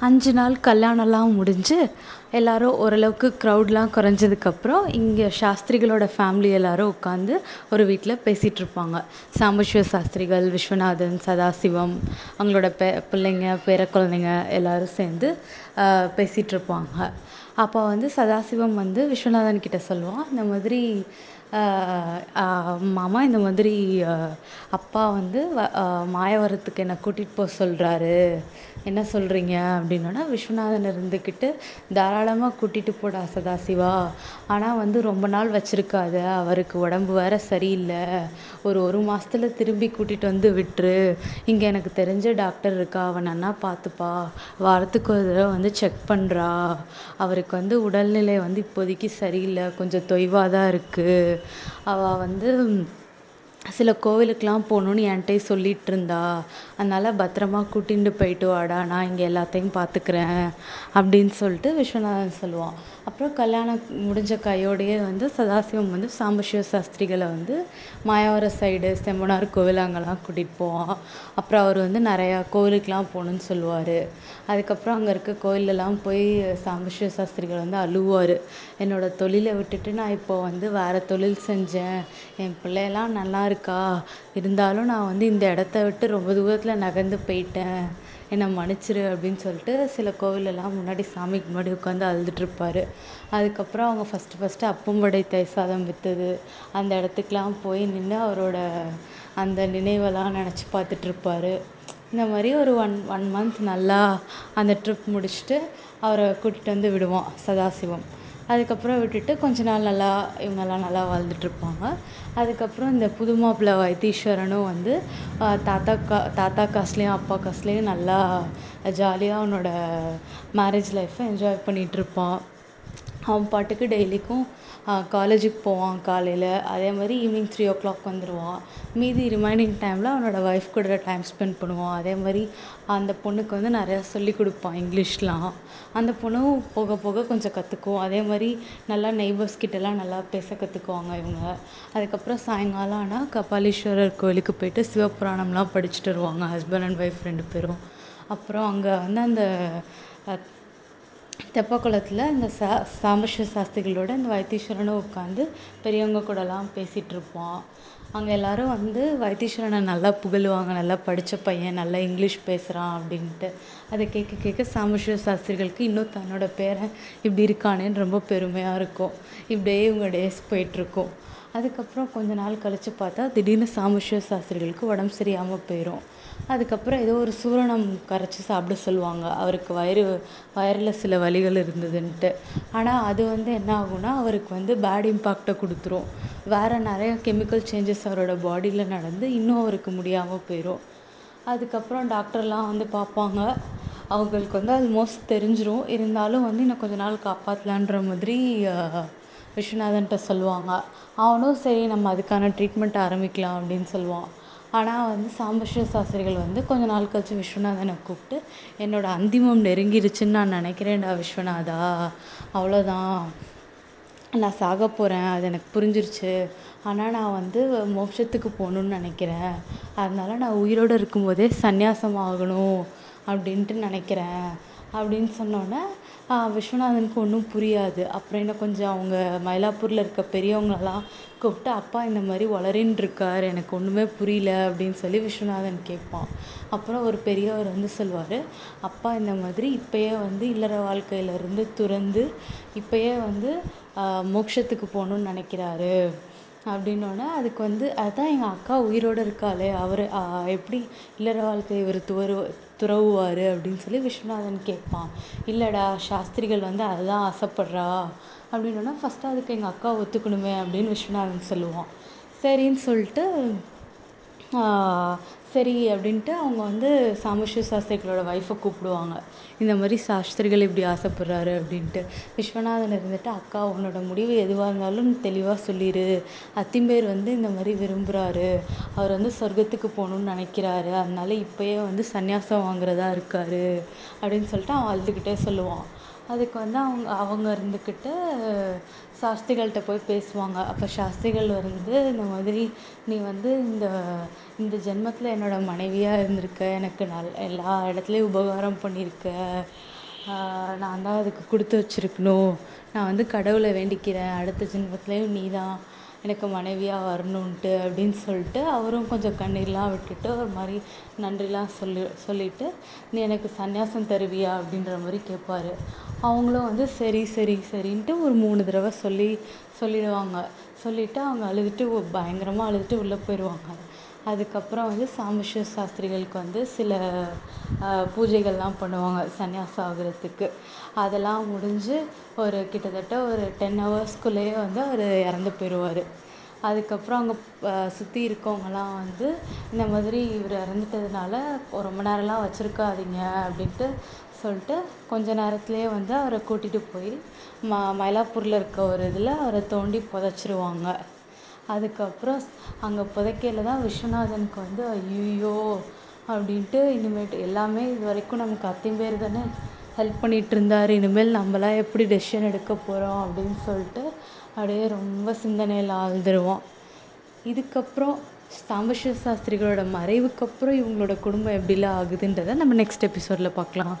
அஞ்சு நாள் கல்யாணம்லாம் முடிஞ்சு எல்லாரும் ஓரளவுக்கு க்ரௌட்லாம் குறைஞ்சதுக்கப்புறம் இங்கே சாஸ்திரிகளோட ஃபேமிலி எல்லாரும் உட்காந்து ஒரு வீட்டில் பேசிகிட்ருப்பாங்க சாம்பசிவ சாஸ்திரிகள் விஸ்வநாதன் சதாசிவம் அவங்களோட பெ பிள்ளைங்க பேர குழந்தைங்க எல்லாரும் சேர்ந்து பேசிகிட்ருப்பாங்க அப்போ வந்து சதாசிவம் வந்து விஸ்வநாதன் கிட்டே சொல்லுவான் இந்த மாதிரி மாமா இந்த மாதிரி அப்பா வந்து வ மாயவரத்துக்கு என்னை கூட்டிகிட்டு போக சொல்கிறாரு என்ன சொல்கிறீங்க அப்படின்னோன விஸ்வநாதன் இருந்துக்கிட்டு தாராளமாக கூட்டிகிட்டு போடா சதாசிவா. ஆனால் வந்து ரொம்ப நாள் வச்சுருக்காத. அவருக்கு உடம்பு வேற சரியில்லை. ஒரு ஒரு மாதத்துல திரும்பி கூட்டிகிட்டு வந்து விட்டுரு. இங்கே எனக்கு தெரிஞ்ச டாக்டர் இருக்கா. அவள் நன்னா பார்த்துப்பா. வாரத்துக்கு ஒரு தடவை வந்து செக் பண்ணுறா அவருக்கு வந்து உடல்நிலை வந்து இப்போதைக்கு சரியில்லை. கொஞ்சம் தொய்வாக தான் இருக்குது அவள் வந்து சில கோவிலுக்கெலாம் போகணுன்னு என்கிட்டயே சொல்லிகிட்ருந்தா அதனால் பத்திரமா கூட்டிகிட்டு போயிட்டு வாடா நான் இங்கே எல்லாத்தையும் பார்த்துக்குறேன் அப்படின்னு சொல்லிட்டு விஸ்வநாதன் சொல்லுவான். அப்புறம் கல்யாணம் முடிஞ்ச கையோடையே வந்து சதாசிவம் வந்து சாம்பசிவ சாஸ்திரிகளை வந்து மாயவரம் சைடு செம்பனார் கோவில் அங்கெல்லாம் கூட்டிகிட்டு போவான். அப்புறம் அவர் வந்து நிறையா கோவிலுக்கெலாம் போகணுன்னு சொல்லுவார். அதுக்கப்புறம் அங்கே இருக்க கோவில்லலாம் போய் சாம்பசிவ சாஸ்திரிகள் வந்து அழுவார் என்னோடய தொழிலை விட்டுட்டு நான் இப்போ வந்து வேறு தொழில் செஞ்சேன். என் பிள்ளையெல்லாம் நல்லா இருக்கா? இருந்தாலும் நான் வந்து இந்த இடத்த விட்டு ரொம்ப தூரத்தில் நகர்ந்து போயிட்டேன். என்னை மன்னிச்சிடு அப்படின்னு சொல்லிட்டு சில கோவில்லலாம் முன்னாடி சாமிக்கு முன்னாடி உட்காந்து அழுதுட்ருப்பார் அதுக்கப்புறம் அவங்க ஃபஸ்ட்டு ஃபஸ்ட்டு அப்பம் வடை தயிர் சாதம் விற்றது அந்த இடத்துக்குலாம் போய் நின்று அவரோட அந்த நினைவெல்லாம் நினச்சி பார்த்துட்ருப்பாரு இந்த மாதிரி ஒரு ஒன் ஒன் மந்த் நல்லா அந்த ட்ரிப் முடிச்சுட்டு அவரை கூட்டிகிட்டு வந்து விடுவான் சதாசிவம். அதுக்கப்புறம் விட்டுட்டு கொஞ்ச நாள் நல்லா இவங்கெல்லாம் நல்லா வாழ்ந்துட்டுருப்பாங்க. அதுக்கப்புறம் இந்த புது மாப்பிள்ளை வைத்தீஸ்வரனும் வந்து தாத்தா கா தாத்தா காசுலேயும் அப்பா காசுலேயும் நல்லா ஜாலியாக அவனோட மேரேஜ் லைஃப்பை என்ஜாய் பண்ணிகிட்ருப்பான் அவன் பாட்டுக்கு டெய்லிக்கும் காலேஜுக்கு போவான் காலையில். அதே மாதிரி ஈவினிங் த்ரீ ஓ கிளாக் வந்துடுவான் மீதி ரிமைனிங் டைமில் அவனோட ஒய்ஃப் கூட டைம் ஸ்பெண்ட் பண்ணுவான். அதே மாதிரி அந்த பொண்ணுக்கு வந்து நிறையா சொல்லிக் கொடுப்பான் இங்கிலீஷ்லாம் அந்த பொண்ணும் போக போக கொஞ்சம் கற்றுக்கும் அதே மாதிரி நல்லா நெய்பர்ஸ் கிட்டலாம் நல்லா பேச கற்றுக்குவாங்க இவங்க. அதுக்கப்புறம் சாயங்காலம் ஆனால் கபாலீஸ்வரர் கோவிலுக்கு போய்ட்டு சிவபுராணம்லாம் படிச்சுட்டு வருவாங்க ஹஸ்பண்ட் அண்ட் ஒய்ஃப் ரெண்டு பேரும். அப்புறம் அங்கே வந்து அந்த தெப்பக்குளத்தில் இந்த சா சாம்பசிவ சாஸ்திரிகளோட இந்த வைத்தீஸ்வரனும் உட்காந்து பெரியவங்க கூடலாம் பேசிகிட்ருப்பான் அங்கே எல்லாரும் வந்து வைத்தீஸ்வரனை நல்லா புகழுவாங்க நல்லா படித்த பையன் நல்லா இங்கிலீஷ் பேசுகிறான் அப்படின்ட்டு. அதை கேட்க கேட்க சாம்பசிவ சாஸ்திரிகளுக்கு இன்னும் தன்னோட பேரன் இப்படி இருக்கானேன்னு ரொம்ப பெருமையாக இருக்கும். இப்படியே இவங்க டேஸ் போயிட்டிருக்கும். அதுக்கப்புறம் கொஞ்ச நாள் கழித்து பார்த்தா திடீர்னு சாம்பசிவ சாஸ்திரிகளுக்கு உடம்பு சரியாமல் போயிடும் அதுக்கப்புறம் ஏதோ ஒரு சூரணம் கரைச்சி சாப்பிட சொல்லுவாங்க. அவருக்கு வயிறு வயிறில் சில வலிகள் இருந்ததுன்ட்டு. ஆனால் அது வந்து என்ன ஆகும்னா அவருக்கு வந்து பேட் இம்பேக்ட்டை கொடுத்துரும். வேறு நிறைய கெமிக்கல் சேஞ்சஸ் அவரோட பாடியில் நடந்து இன்னும் அவருக்கு முடியாமல் போயிடும் அதுக்கப்புறம் டாக்டர்லாம் வந்து பார்ப்பாங்க. அவங்களுக்கு வந்து ஆல்மோஸ்ட் தெரிஞ்சிடும் இருந்தாலும் வந்து இன்னும் கொஞ்ச நாள் காப்பாற்றலான்ற மாதிரி விஸ்வநாதன்கிட்ட சொல்லுவாங்க. அவனும் சரி நம்ம அதுக்கான ட்ரீட்மெண்ட் ஆரம்பிக்கலாம் அப்படின்னு சொல்லுவான். ஆனால் வந்து சாம்பசிவ சாஸ்திரிகள் வந்து கொஞ்ச நாள் கழித்து விஸ்வநாதனை கூப்பிட்டு என்னோடய அந்திமம் நெருங்கிருச்சுன்னு நான் நினைக்கிறேன்டா விஸ்வநாதா. அவ்வளோதான் நான் சாக போகிறேன் அது எனக்கு புரிஞ்சிருச்சு. ஆனால் நான் வந்து மோட்சத்துக்கு போகணுன்னு நினைக்கிறேன். அதனால நான் உயிரோடு இருக்கும்போதே சந்நியாசம் ஆகணும் அப்படின்ட்டு நினைக்கிறேன். அப்படின்னு சொன்னோடனே விஸ்வநாதனுக்கு ஒன்றும் புரியாது. அப்புறம் இன்னும் கொஞ்சம் அவங்க மயிலாப்பூரில் இருக்க பெரியவங்களெல்லாம் கூப்பிட்டு அப்பா இந்த மாதிரி உளறின்னு இருக்கார் எனக்கு ஒன்றுமே புரியல. அப்படின்னு சொல்லி விஸ்வநாதன் கேட்பான். அப்புறம் ஒரு பெரியவர் வந்து சொல்வார் அப்பா இந்த மாதிரி இப்போயே வந்து இல்லற வாழ்க்கையிலேருந்து துறந்து இப்போயே வந்து மோட்சத்துக்கு போகணுன்னு நினைக்கிறாரு. அப்படின்னோன அதுக்கு வந்து அதுதான் எங்கள் அக்கா உயிரோடு இருக்காளே அவர் எப்படி இல்லற வாழ்க்கையை இவர் துவரு துறவுவார் அப்படின்னு சொல்லி விஸ்வநாதன் கேட்பான். இல்லைடா சாஸ்திரிகள் வந்து அதுதான் ஆசைப்பட்றா அப்படின்னோன ஃபஸ்ட்டு அதுக்கு எங்கள் அக்கா ஒத்துக்கணுமே அப்படின்னு விஸ்வநாதன் சொல்லுவான். சரின்னு சொல்லிட்டு சரி அப்படின்ட்டு அவங்க வந்து சாம்பசிவ சாஸ்திரிகளோட ஒய்ஃபை கூப்பிடுவாங்க. இந்த மாதிரி சாஸ்திரிகள் இப்படி ஆசைப்பட்றாரு அப்படின்ட்டு. விஸ்வநாதன் இருந்துட்டு அக்கா உன்னோட முடிவு எதுவாக இருந்தாலும் தெளிவாக சொல்லிடு அத்திம்பேர் வந்து இந்த மாதிரி விரும்புகிறாரு அவர் வந்து சொர்க்கத்துக்கு போகணுன்னு நினைக்கிறாரு. அதனால இப்போயே வந்து சந்நியாசம் வாங்குறதா இருக்கார். அப்படின்னு சொல்லிட்டு அவன் அழுதுகிட்டே சொல்லுவான். அதுக்கு வந்து அவங்க அவங்க இருந்துக்கிட்டு சாஸ்திரிகள்கிட்ட போய் பேசுவாங்க. அப்போ சாஸ்திரிகள் வந்து இந்த மாதிரி நீ வந்து இந்த இந்த ஜென்மத்தில் என்னோடய மனைவியாக இருந்திருக்க. எனக்கு நல் எல்லா இடத்துலையும் உபகாரம் பண்ணியிருக்க நான் தான் அதுக்கு கொடுத்து வச்சிருக்கணும். நான் வந்து கடவுளை வேண்டிக்கிறேன். அடுத்த ஜென்மத்துலேயும் நீ தான் எனக்கு மனைவியாக வரணுன்ட்டு அப்படின்னு சொல்லிட்டு அவரும் கொஞ்சம் கண்ணீர்லாம் விட்டுட்டு ஒரு மாதிரி நன்றிலாம் சொல்லி சொல்லிட்டு நீ எனக்கு சன்னியாசம் தருவியா? அப்படின்ற மாதிரி கேட்பாரு அவங்களும் வந்து சரி சரி சரின்ட்டு ஒரு மூணு தடவை சொல்லி சொல்லிடுவாங்க. சொல்லிவிட்டு அவங்க அழுதுட்டு பயங்கரமாக அழுதுட்டு உள்ளே போயிடுவாங்க அதுக்கப்புறம் வந்து சாம்பசிவ சாஸ்திரிகளுக்கு வந்து சில பூஜைகள்லாம் பண்ணுவாங்க சந்நியாசம் ஆகுறதுக்கு அதெல்லாம் முடிஞ்சு ஒரு கிட்டத்தட்ட ஒரு டென் ஹவர்ஸ்க்குள்ளேயே வந்து அவர் இறந்து போயிடுவாரு. அதுக்கப்புறம் அங்கே சுற்றி இருக்கவங்கலாம் வந்து இந்த மாதிரி இவர் இறந்துட்டதுனால ரொம்ப நேரம்லாம் வச்சிருக்காதீங்க அப்படின்ட்டு சொல்லிட்டு கொஞ்ச நேரத்துலேயே வந்து அவரை கூட்டிட்டு போய் ம மயிலாப்பூரில் இருக்க ஒரு இதில் அவரை தோண்டி புதைச்சிருவாங்க. அதுக்கப்புறம் அங்கே புதைக்கையில தான் விஸ்வநாதனுக்கு வந்து ஐயையோ அப்படின்ட்டு இனிமேட்டு எல்லாமே இது வரைக்கும் நமக்கு அத்திம்பேர் தானே ஹெல்ப் பண்ணிகிட்டு இருந்தார். இனிமேல் நம்மளாம் எப்படி டெசிஷன் எடுக்க போகிறோம் அப்படின்னு சொல்லிட்டு அப்படியே ரொம்ப சிந்தனையில் ஆழ்ந்துருவோம். இதுக்கப்புறம் சாம்பசிவ சாஸ்திரிகளோட மறைவுக்கு அப்புறம் இவங்களோட குடும்பம் எப்படிலாம் ஆகுதுன்றதை நம்ம நெக்ஸ்ட் எபிசோடில் பார்க்கலாம்.